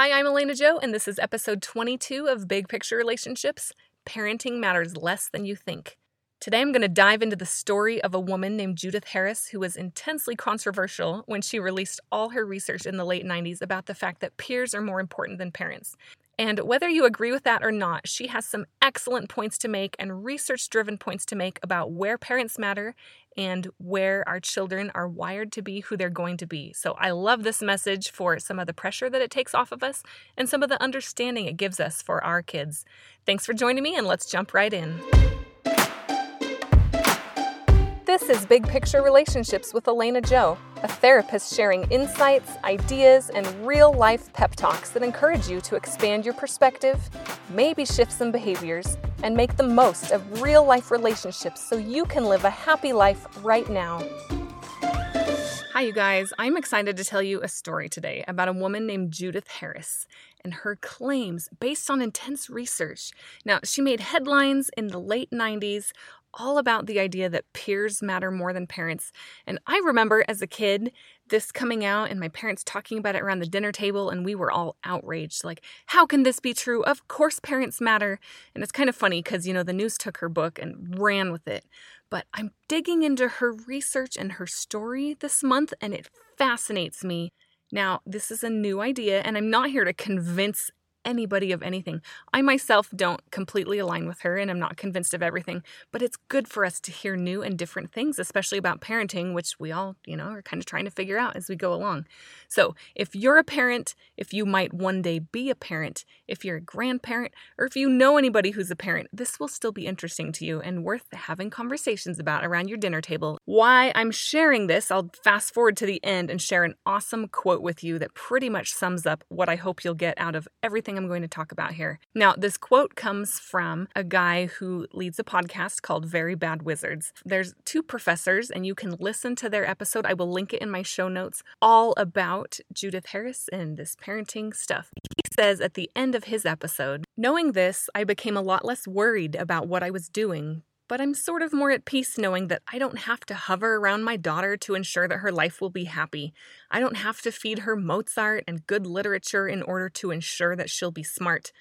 Hi, I'm Elena Joe, and this is episode 22 of Big Picture Relationships Parenting Matters Less Than You Think. Today, I'm going to dive into the story of a woman named Judith Harris who was intensely controversial when she released all her research in the late 90s about the fact that peers are more important than parents. And whether you agree with that or not, she has some excellent points to make and research driven points to make about where parents matter and where our children are wired to be who they're going to be. So I love this message for some of the pressure that it takes off of us and some of the understanding it gives us for our kids. Thanks for joining me, and let's jump right in. This is Big Picture Relationships with Elena Joe, a therapist sharing insights, ideas, and real life pep talks that encourage you to expand your perspective, maybe shift some behaviors, and make the most of real life relationships so you can live a happy life right now. Hi, you guys. I'm excited to tell you a story today about a woman named Judith Harris and her claims based on intense research. Now, she made headlines in the late 90s all about the idea that peers matter more than parents. And I remember as a kid this coming out and my parents talking about it around the dinner table, and we were all outraged. Like, how can this be true? Of course, parents matter. And it's kind of funny because, you know, the news took her book and ran with it. But I'm digging into her research and her story this month, and it fascinates me. Now, this is a new idea, and I'm not here to convince anybody of anything. I myself don't completely align with her and I'm not convinced of everything, but it's good for us to hear new and different things, especially about parenting, which we all, you know, are kind of trying to figure out as we go along. So, if you're a parent, if you might one day be a parent, if you're a grandparent, or if you know anybody who's a parent, this will still be interesting to you and worth having conversations about around your dinner table. Why I'm sharing this, I'll fast forward to the end and share an awesome quote with you that pretty much sums up what I hope you'll get out of everything everything I'm going to talk about here. Now, this quote comes from a guy who leads a podcast called Very Bad Wizards. There's two professors, and you can listen to their episode. I will link it in my show notes, all about Judith Harris and this parenting stuff. He says at the end of his episode, Knowing this, I became a lot less worried about what I was doing but I'm sort of more at peace knowing that I don't have to hover around my daughter to ensure that her life will be happy. I don't have to feed her Mozart and good literature in order to ensure that she'll be smart.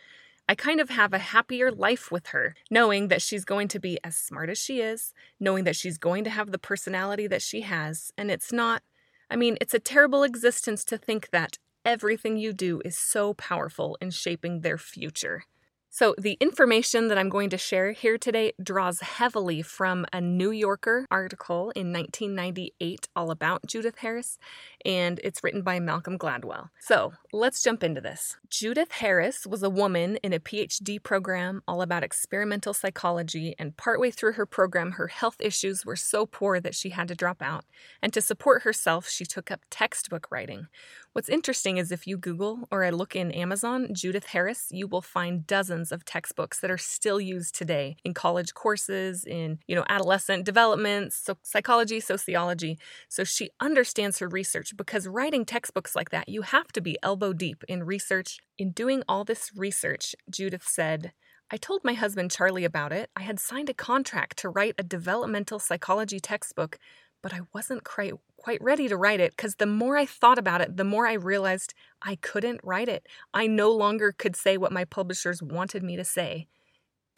I kind of have a happier life with her, knowing that she's going to be as smart as she is, knowing that she's going to have the personality that she has, and it's not, I mean, it's a terrible existence to think that everything you do is so powerful in shaping their future. So, the information that I'm going to share here today draws heavily from a New Yorker article in 1998 all about Judith Harris, and it's written by Malcolm Gladwell. So, let's jump into this. Judith Harris was a woman in a PhD program all about experimental psychology, and partway through her program, her health issues were so poor that she had to drop out. And to support herself, she took up textbook writing. What's interesting is if you Google or I look in Amazon, Judith Harris, you will find dozens of textbooks that are still used today in college courses, in, you know, adolescent development, so psychology, sociology. So she understands her research because writing textbooks like that, you have to be elbow deep in research. In doing all this research, Judith said, I told my husband Charlie about it. I had signed a contract to write a developmental psychology textbook, but I wasn't quite quite ready to write it because the more I thought about it, the more I realized I couldn't write it. I no longer could say what my publishers wanted me to say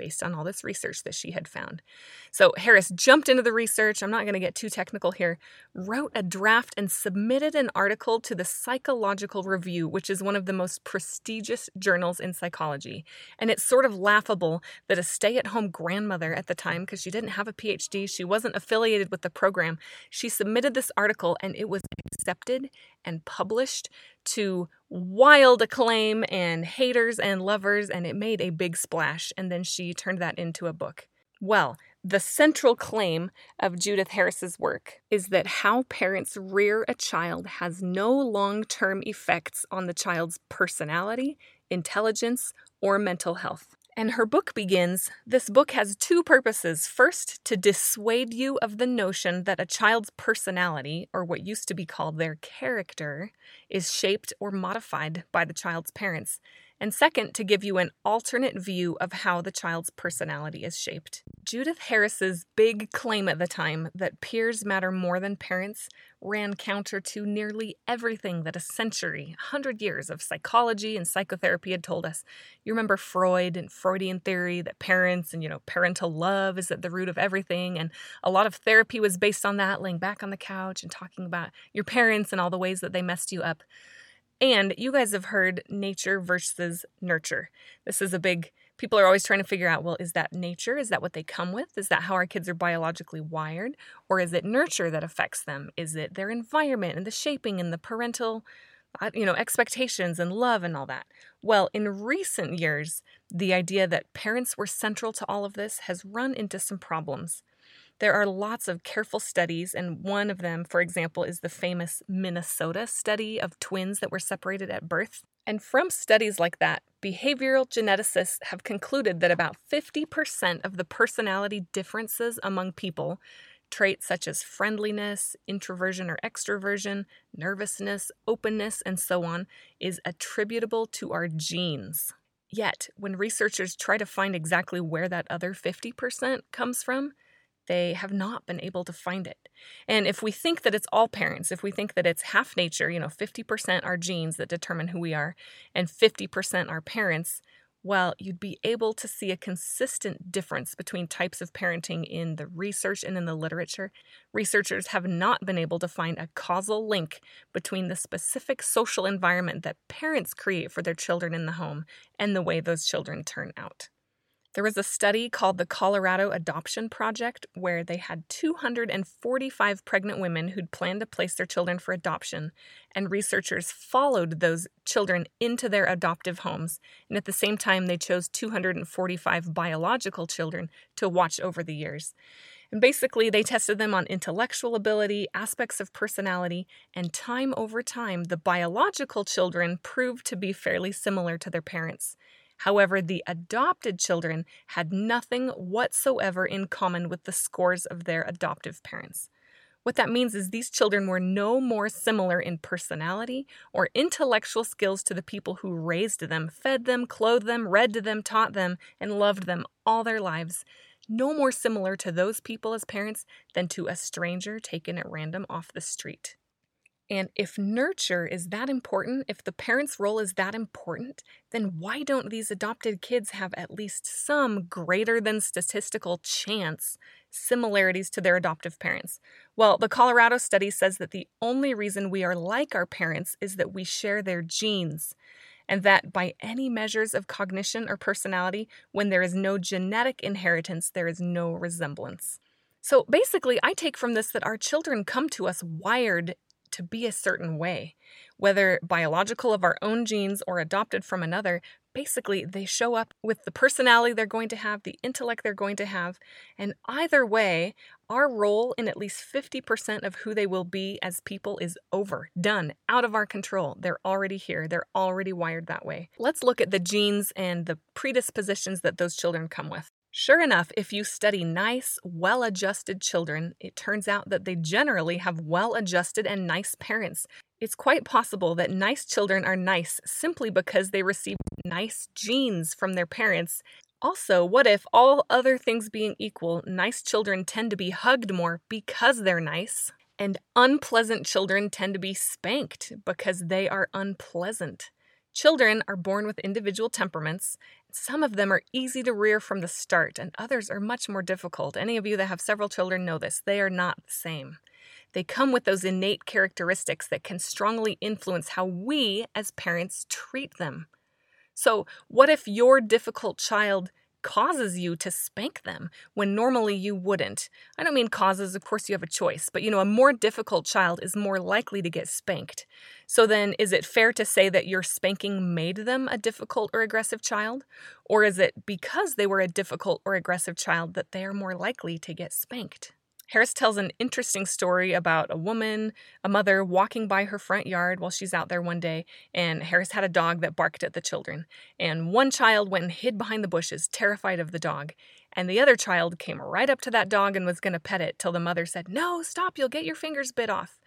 based on all this research that she had found. So Harris jumped into the research. I'm not going to get too technical here. Wrote a draft and submitted an article to the Psychological Review, which is one of the most prestigious journals in psychology. And it's sort of laughable that a stay at home grandmother at the time, because she didn't have a PhD, she wasn't affiliated with the program, she submitted this article and it was accepted and published to wild acclaim and haters and lovers, and it made a big splash. And then she turned that into a book. Well, the central claim of Judith Harris's work is that how parents rear a child has no long term effects on the child's personality, intelligence, or mental health. And her book begins This book has two purposes. First, to dissuade you of the notion that a child's personality, or what used to be called their character, is shaped or modified by the child's parents. And second, to give you an alternate view of how the child's personality is shaped. Judith Harris's big claim at the time that peers matter more than parents ran counter to nearly everything that a century, hundred years of psychology and psychotherapy had told us. You remember Freud and Freudian theory that parents and, you know, parental love is at the root of everything. And a lot of therapy was based on that, laying back on the couch and talking about your parents and all the ways that they messed you up. And you guys have heard nature versus nurture. This is a big people are always trying to figure out well, is that nature? Is that what they come with? Is that how our kids are biologically wired? Or is it nurture that affects them? Is it their environment and the shaping and the parental uh, you know expectations and love and all that well in recent years the idea that parents were central to all of this has run into some problems there are lots of careful studies, and one of them, for example, is the famous Minnesota study of twins that were separated at birth. And from studies like that, behavioral geneticists have concluded that about 50% of the personality differences among people, traits such as friendliness, introversion or extroversion, nervousness, openness, and so on, is attributable to our genes. Yet, when researchers try to find exactly where that other 50% comes from, they have not been able to find it. And if we think that it's all parents, if we think that it's half nature, you know, 50% are genes that determine who we are, and 50% are parents, well, you'd be able to see a consistent difference between types of parenting in the research and in the literature. Researchers have not been able to find a causal link between the specific social environment that parents create for their children in the home and the way those children turn out. There was a study called the Colorado Adoption Project where they had 245 pregnant women who'd planned to place their children for adoption, and researchers followed those children into their adoptive homes. And at the same time, they chose 245 biological children to watch over the years. And basically, they tested them on intellectual ability, aspects of personality, and time over time, the biological children proved to be fairly similar to their parents. However, the adopted children had nothing whatsoever in common with the scores of their adoptive parents. What that means is these children were no more similar in personality or intellectual skills to the people who raised them, fed them, clothed them, read to them, taught them, and loved them all their lives. No more similar to those people as parents than to a stranger taken at random off the street. And if nurture is that important, if the parent's role is that important, then why don't these adopted kids have at least some greater than statistical chance similarities to their adoptive parents? Well, the Colorado study says that the only reason we are like our parents is that we share their genes. And that by any measures of cognition or personality, when there is no genetic inheritance, there is no resemblance. So basically, I take from this that our children come to us wired to be a certain way, whether biological of our own genes or adopted from another. Basically, they show up with the personality they're going to have, the intellect they're going to have, and either way, our role in at least 50% of who they will be as people is over, done, out of our control. They're already here, they're already wired that way. Let's look at the genes and the predispositions that those children come with. Sure enough, if you study nice, well adjusted children, it turns out that they generally have well adjusted and nice parents. It's quite possible that nice children are nice simply because they received nice genes from their parents. Also, what if, all other things being equal, nice children tend to be hugged more because they're nice, and unpleasant children tend to be spanked because they are unpleasant? Children are born with individual temperaments. Some of them are easy to rear from the start, and others are much more difficult. Any of you that have several children know this. They are not the same. They come with those innate characteristics that can strongly influence how we as parents treat them. So, what if your difficult child causes you to spank them when normally you wouldn't. I don't mean causes, of course, you have a choice, but you know, a more difficult child is more likely to get spanked. So then, is it fair to say that your spanking made them a difficult or aggressive child? Or is it because they were a difficult or aggressive child that they are more likely to get spanked? Harris tells an interesting story about a woman, a mother, walking by her front yard while she's out there one day, and Harris had a dog that barked at the children. And one child went and hid behind the bushes, terrified of the dog. And the other child came right up to that dog and was going to pet it till the mother said, No, stop, you'll get your fingers bit off.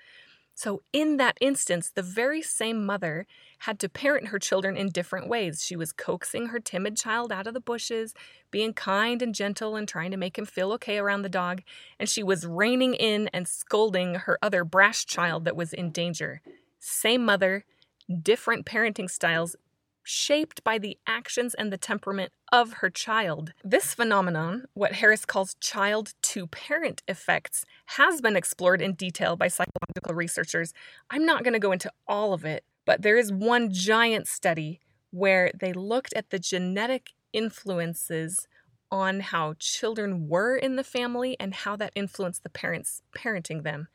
So, in that instance, the very same mother had to parent her children in different ways. She was coaxing her timid child out of the bushes, being kind and gentle and trying to make him feel okay around the dog, and she was reining in and scolding her other brash child that was in danger. Same mother, different parenting styles, shaped by the actions and the temperament of her child. This phenomenon, what Harris calls child to parent effects, has been explored in detail by psychological researchers. I'm not going to go into all of it, but there is one giant study where they looked at the genetic influences on how children were in the family and how that influenced the parents parenting them.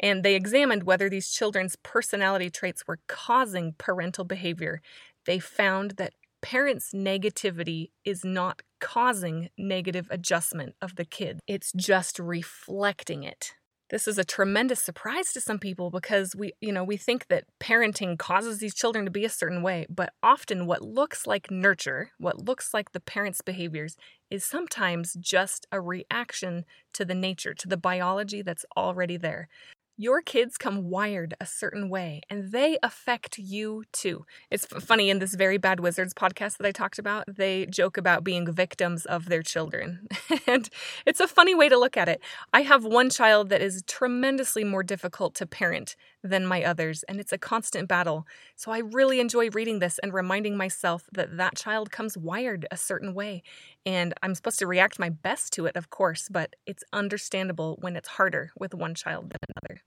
And they examined whether these children's personality traits were causing parental behavior they found that parents' negativity is not causing negative adjustment of the kid, it's just reflecting it. This is a tremendous surprise to some people because we, you know, we think that parenting causes these children to be a certain way, but often what looks like nurture, what looks like the parents' behaviors is sometimes just a reaction to the nature, to the biology that's already there. Your kids come wired a certain way and they affect you too. It's funny in this Very Bad Wizards podcast that I talked about, they joke about being victims of their children. and it's a funny way to look at it. I have one child that is tremendously more difficult to parent than my others, and it's a constant battle. So I really enjoy reading this and reminding myself that that child comes wired a certain way. And I'm supposed to react my best to it, of course, but it's understandable when it's harder with one child than another.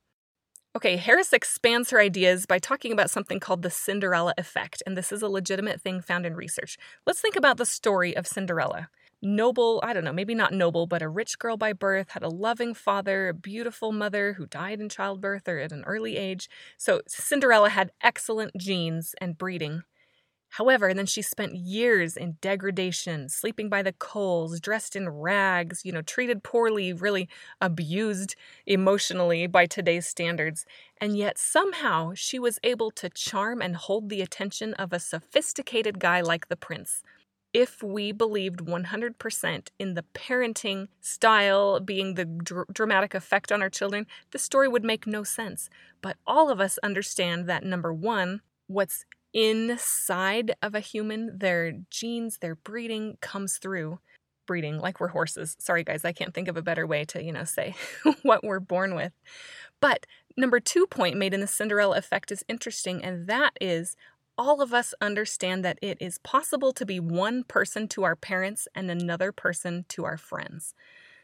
Okay, Harris expands her ideas by talking about something called the Cinderella effect, and this is a legitimate thing found in research. Let's think about the story of Cinderella. Noble, I don't know, maybe not noble, but a rich girl by birth, had a loving father, a beautiful mother who died in childbirth or at an early age. So Cinderella had excellent genes and breeding. However, then she spent years in degradation, sleeping by the coals, dressed in rags, you know, treated poorly, really abused emotionally by today's standards. And yet somehow she was able to charm and hold the attention of a sophisticated guy like the prince. If we believed 100% in the parenting style being the dr- dramatic effect on our children, the story would make no sense. But all of us understand that number one, what's inside of a human, their genes, their breeding comes through. Breeding, like we're horses. Sorry, guys, I can't think of a better way to, you know, say what we're born with. But number two point made in the Cinderella effect is interesting, and that is all of us understand that it is possible to be one person to our parents and another person to our friends.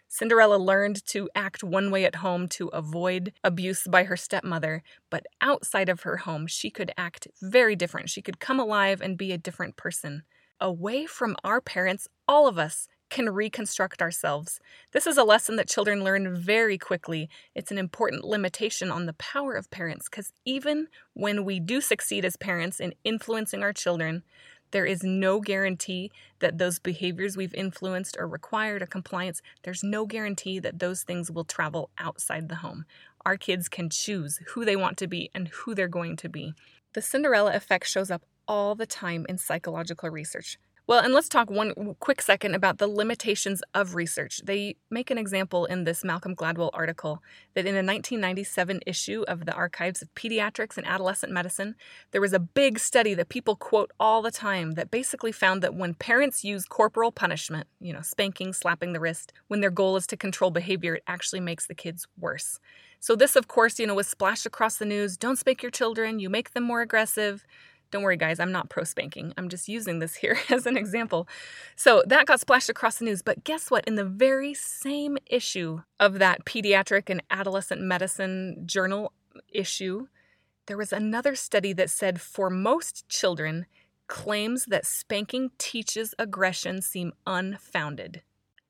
Cinderella learned to act one way at home to avoid abuse by her stepmother, but outside of her home, she could act very different. She could come alive and be a different person. Away from our parents, all of us can reconstruct ourselves. This is a lesson that children learn very quickly. It's an important limitation on the power of parents because even when we do succeed as parents in influencing our children, there is no guarantee that those behaviors we've influenced or required or compliance, there's no guarantee that those things will travel outside the home. Our kids can choose who they want to be and who they're going to be. The Cinderella effect shows up all the time in psychological research. Well, and let's talk one quick second about the limitations of research. They make an example in this Malcolm Gladwell article that in a 1997 issue of the Archives of Pediatrics and Adolescent Medicine, there was a big study that people quote all the time that basically found that when parents use corporal punishment, you know, spanking, slapping the wrist, when their goal is to control behavior, it actually makes the kids worse. So this, of course, you know, was splashed across the news. Don't spank your children. You make them more aggressive. Don't worry, guys, I'm not pro spanking. I'm just using this here as an example. So that got splashed across the news. But guess what? In the very same issue of that pediatric and adolescent medicine journal issue, there was another study that said for most children, claims that spanking teaches aggression seem unfounded.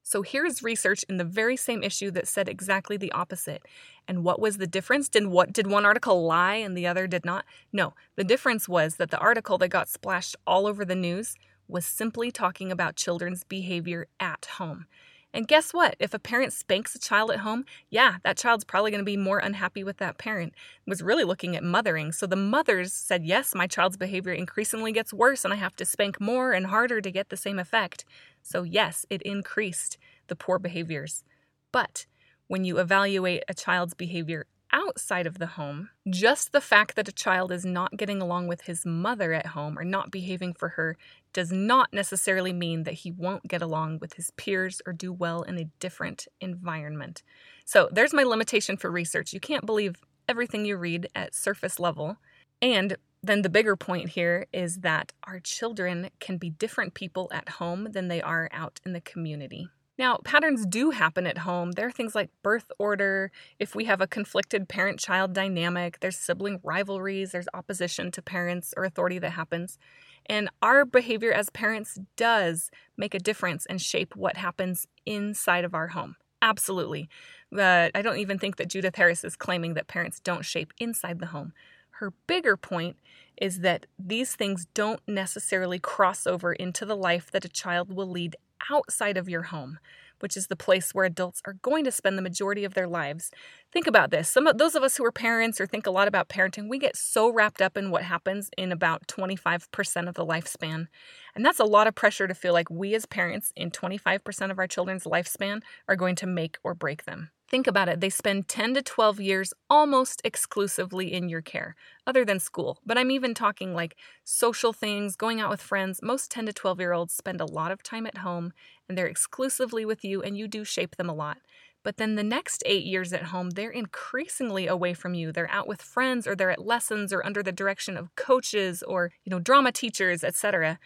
So here's research in the very same issue that said exactly the opposite. And what was the difference? Did what did one article lie and the other did not? No. The difference was that the article that got splashed all over the news was simply talking about children's behavior at home. And guess what? If a parent spanks a child at home, yeah, that child's probably going to be more unhappy with that parent. It was really looking at mothering. So the mothers said, "Yes, my child's behavior increasingly gets worse and I have to spank more and harder to get the same effect." So, yes, it increased the poor behaviors. But when you evaluate a child's behavior outside of the home, just the fact that a child is not getting along with his mother at home or not behaving for her does not necessarily mean that he won't get along with his peers or do well in a different environment. So there's my limitation for research. You can't believe everything you read at surface level. And then the bigger point here is that our children can be different people at home than they are out in the community. Now, patterns do happen at home. There are things like birth order, if we have a conflicted parent child dynamic, there's sibling rivalries, there's opposition to parents or authority that happens. And our behavior as parents does make a difference and shape what happens inside of our home. Absolutely. But I don't even think that Judith Harris is claiming that parents don't shape inside the home. Her bigger point is that these things don't necessarily cross over into the life that a child will lead outside of your home, which is the place where adults are going to spend the majority of their lives. Think about this. Some of those of us who are parents or think a lot about parenting, we get so wrapped up in what happens in about 25% of the lifespan. And that's a lot of pressure to feel like we as parents in 25% of our children's lifespan are going to make or break them. Think about it. They spend 10 to 12 years almost exclusively in your care, other than school. But I'm even talking like social things, going out with friends. Most 10 to 12 year olds spend a lot of time at home and they're exclusively with you, and you do shape them a lot. But then the next eight years at home, they're increasingly away from you. They're out with friends or they're at lessons or under the direction of coaches or, you know, drama teachers, etc.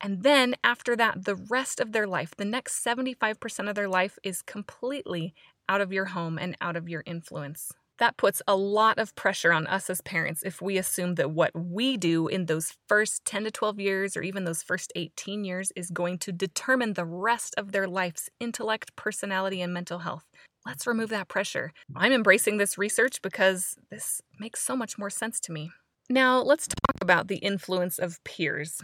And then after that, the rest of their life, the next 75% of their life is completely out of your home and out of your influence. That puts a lot of pressure on us as parents if we assume that what we do in those first 10 to 12 years or even those first 18 years is going to determine the rest of their life's intellect, personality, and mental health. Let's remove that pressure. I'm embracing this research because this makes so much more sense to me. Now, let's talk about the influence of peers.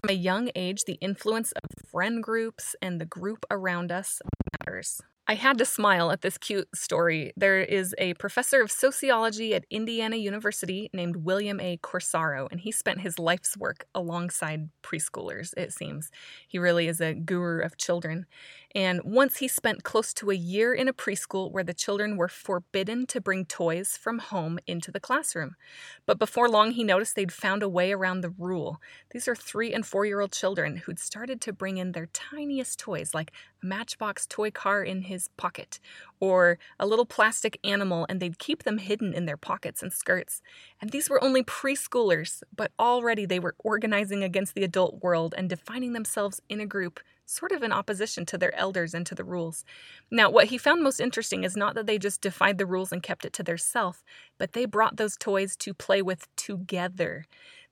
From a young age, the influence of friend groups and the group around us matters. I had to smile at this cute story. There is a professor of sociology at Indiana University named William A. Corsaro, and he spent his life's work alongside preschoolers, it seems. He really is a guru of children. And once he spent close to a year in a preschool where the children were forbidden to bring toys from home into the classroom. But before long, he noticed they'd found a way around the rule. These are three and four year old children who'd started to bring in their tiniest toys, like a matchbox toy car in his pocket, or a little plastic animal, and they'd keep them hidden in their pockets and skirts. And these were only preschoolers, but already they were organizing against the adult world and defining themselves in a group sort of in opposition to their elders and to the rules. Now, what he found most interesting is not that they just defied the rules and kept it to their self, but they brought those toys to play with together.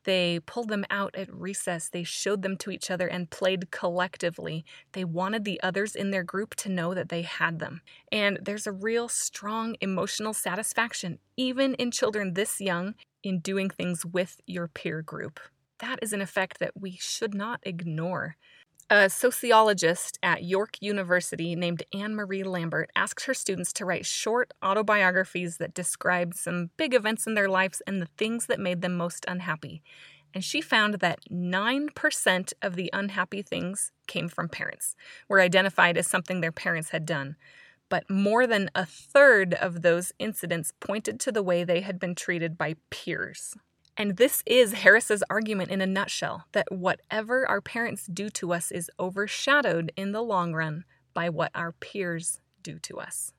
They pulled them out at recess. They showed them to each other and played collectively. They wanted the others in their group to know that they had them. And there's a real strong emotional satisfaction, even in children this young, in doing things with your peer group. That is an effect that we should not ignore. A sociologist at York University named Anne Marie Ambert asked her students to write short autobiographies that described some big events in their lives and the things that made them most unhappy. And she found that 9% of the unhappy things came from parents, were identified as something their parents had done. But more than a third of those incidents pointed to the way they had been treated by peers. And this is Harris's argument in a nutshell that whatever our parents do to us is overshadowed in the long run by what our peers do to us.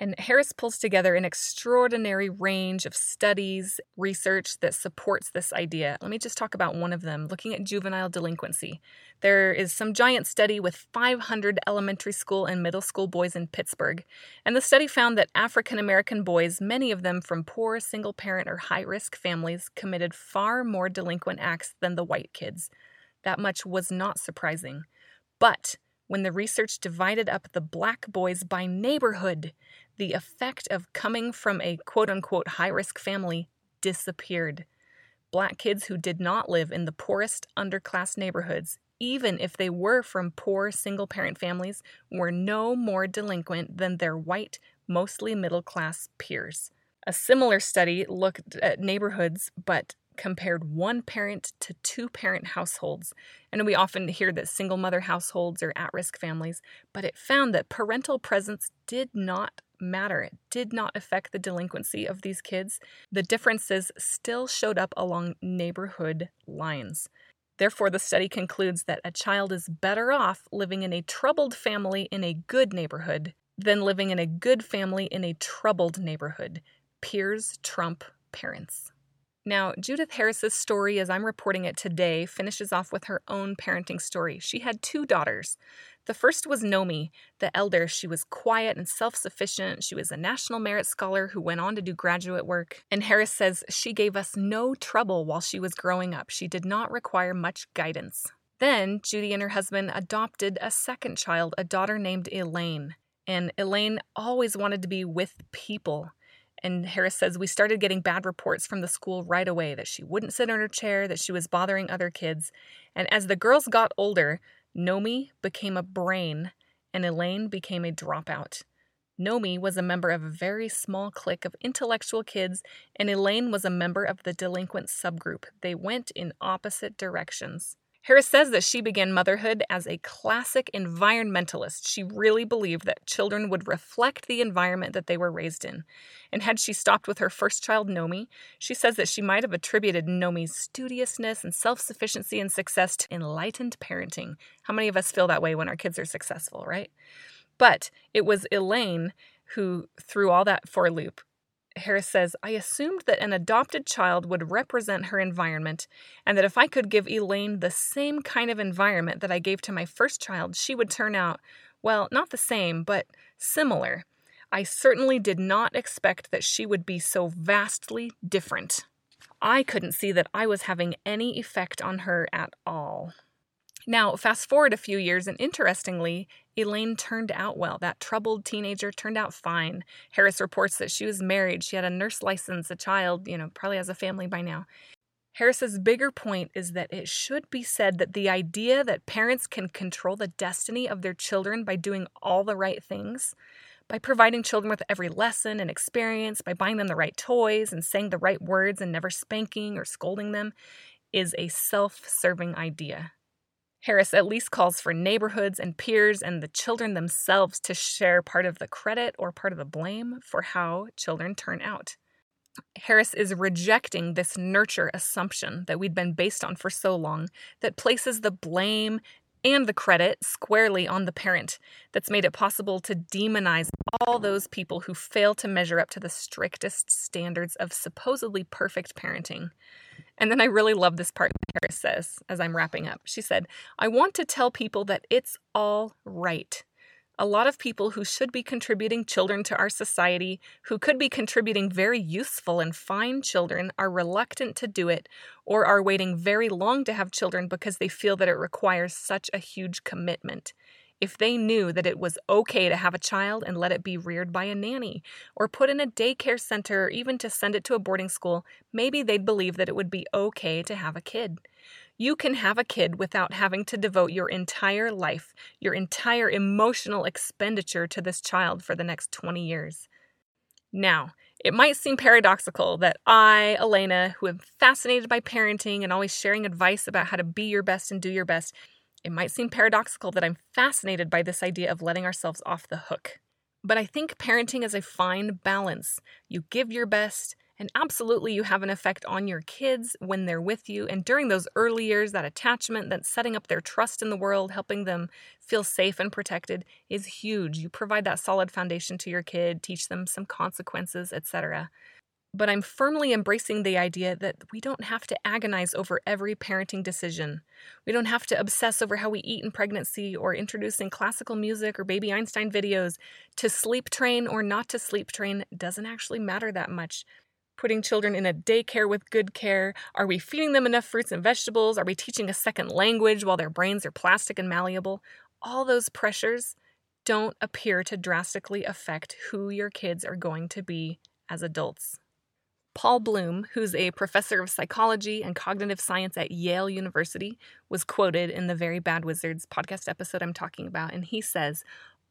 And Harris pulls together an extraordinary range of studies, research that supports this idea. Let me just talk about one of them looking at juvenile delinquency. There is some giant study with 500 elementary school and middle school boys in Pittsburgh. And the study found that African American boys, many of them from poor single parent or high risk families, committed far more delinquent acts than the white kids. That much was not surprising. But when the research divided up the black boys by neighborhood, the effect of coming from a quote unquote high risk family disappeared. Black kids who did not live in the poorest underclass neighborhoods, even if they were from poor single parent families, were no more delinquent than their white, mostly middle class peers. A similar study looked at neighborhoods, but compared one parent to two parent households. And we often hear that single mother households are at risk families, but it found that parental presence did not matter. It did not affect the delinquency of these kids. The differences still showed up along neighborhood lines. Therefore, the study concludes that a child is better off living in a troubled family in a good neighborhood than living in a good family in a troubled neighborhood. Peers trump parents. Now, Judith Harris's story, as I'm reporting it today, finishes off with her own parenting story. She had two daughters. The first was Nomi, the elder. She was quiet and self sufficient. She was a National Merit Scholar who went on to do graduate work. And Harris says she gave us no trouble while she was growing up. She did not require much guidance. Then Judy and her husband adopted a second child, a daughter named Elaine. And Elaine always wanted to be with people. And Harris says we started getting bad reports from the school right away that she wouldn't sit in her chair, that she was bothering other kids. And as the girls got older, Nomi became a brain and Elaine became a dropout. Nomi was a member of a very small clique of intellectual kids, and Elaine was a member of the delinquent subgroup. They went in opposite directions. Harris says that she began motherhood as a classic environmentalist. She really believed that children would reflect the environment that they were raised in. And had she stopped with her first child, Nomi, she says that she might have attributed Nomi's studiousness and self sufficiency and success to enlightened parenting. How many of us feel that way when our kids are successful, right? But it was Elaine who threw all that for a loop. Harris says, I assumed that an adopted child would represent her environment, and that if I could give Elaine the same kind of environment that I gave to my first child, she would turn out, well, not the same, but similar. I certainly did not expect that she would be so vastly different. I couldn't see that I was having any effect on her at all. Now, fast forward a few years, and interestingly, Elaine turned out well. That troubled teenager turned out fine. Harris reports that she was married, she had a nurse license, a child, you know, probably has a family by now. Harris's bigger point is that it should be said that the idea that parents can control the destiny of their children by doing all the right things, by providing children with every lesson and experience, by buying them the right toys and saying the right words and never spanking or scolding them, is a self serving idea. Harris at least calls for neighborhoods and peers and the children themselves to share part of the credit or part of the blame for how children turn out. Harris is rejecting this nurture assumption that we'd been based on for so long that places the blame and the credit squarely on the parent, that's made it possible to demonize all those people who fail to measure up to the strictest standards of supposedly perfect parenting. And then I really love this part that Harris says as I'm wrapping up. She said, I want to tell people that it's all right. A lot of people who should be contributing children to our society, who could be contributing very useful and fine children, are reluctant to do it or are waiting very long to have children because they feel that it requires such a huge commitment if they knew that it was okay to have a child and let it be reared by a nanny, or put in a daycare center, or even to send it to a boarding school, maybe they'd believe that it would be okay to have a kid. You can have a kid without having to devote your entire life, your entire emotional expenditure to this child for the next 20 years. Now, it might seem paradoxical that I, Elena, who am fascinated by parenting and always sharing advice about how to be your best and do your best, it might seem paradoxical that I'm fascinated by this idea of letting ourselves off the hook. But I think parenting is a fine balance. You give your best, and absolutely you have an effect on your kids when they're with you. And during those early years, that attachment, that setting up their trust in the world, helping them feel safe and protected is huge. You provide that solid foundation to your kid, teach them some consequences, etc but I'm firmly embracing the idea that we don't have to agonize over every parenting decision. We don't have to obsess over how we eat in pregnancy or introducing classical music or baby Einstein videos. To sleep train or not to sleep train doesn't actually matter that much. Putting children in a daycare with good care, are we feeding them enough fruits and vegetables? Are we teaching a second language while their brains are plastic and malleable? All those pressures don't appear to drastically affect who your kids are going to be as adults. Paul Bloom, who's a professor of psychology and cognitive science at Yale University, was quoted in the Very Bad Wizards podcast episode I'm talking about, and he says,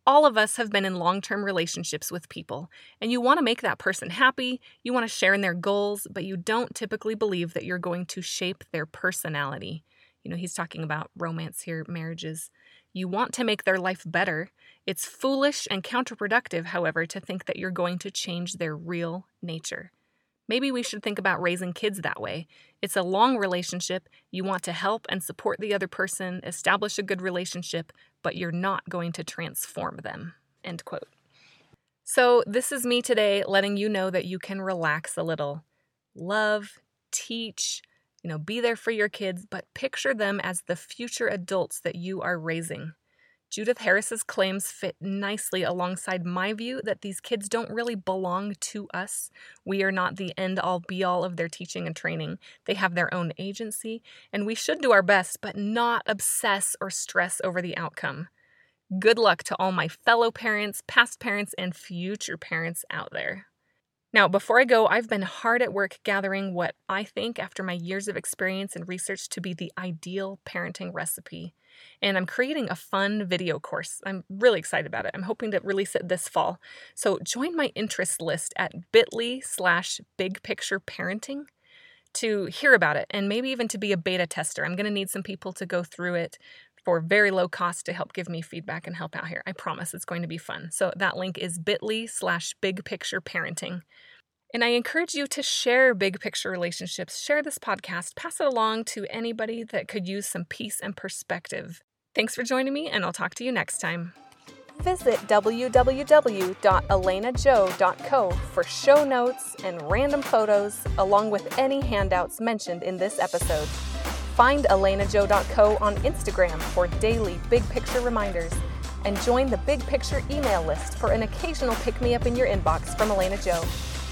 all of us have been in long term relationships with people, and you want to make that person happy, you want to share in their goals, but you don't typically believe that you're going to shape their personality. You know, he's talking about romance here, marriages. You want to make their life better. It's foolish and counterproductive, however, to think that you're going to change their real nature. Maybe we should think about raising kids that way. It's a long relationship. You want to help and support the other person, establish a good relationship, but you're not going to transform them. End quote. So, this is me today letting you know that you can relax a little. Love, teach, you know, be there for your kids, but picture them as the future adults that you are raising. Judith Harris's claims fit nicely alongside my view that these kids don't really belong to us. We are not the end all be all of their teaching and training. They have their own agency, and we should do our best, but not obsess or stress over the outcome. Good luck to all my fellow parents, past parents, and future parents out there. Now, before I go, I've been hard at work gathering what I think, after my years of experience and research, to be the ideal parenting recipe. And I'm creating a fun video course. I'm really excited about it. I'm hoping to release it this fall. So join my interest list at bit.ly slash big picture parenting to hear about it and maybe even to be a beta tester. I'm going to need some people to go through it for very low cost to help give me feedback and help out here. I promise it's going to be fun. So that link is bit.ly slash big picture parenting. And I encourage you to share big picture relationships, share this podcast, pass it along to anybody that could use some peace and perspective. Thanks for joining me, and I'll talk to you next time. Visit www.elenajoe.co for show notes and random photos, along with any handouts mentioned in this episode. Find elenajoe.co on Instagram for daily big picture reminders and join the big picture email list for an occasional pick me up in your inbox from Elena Joe.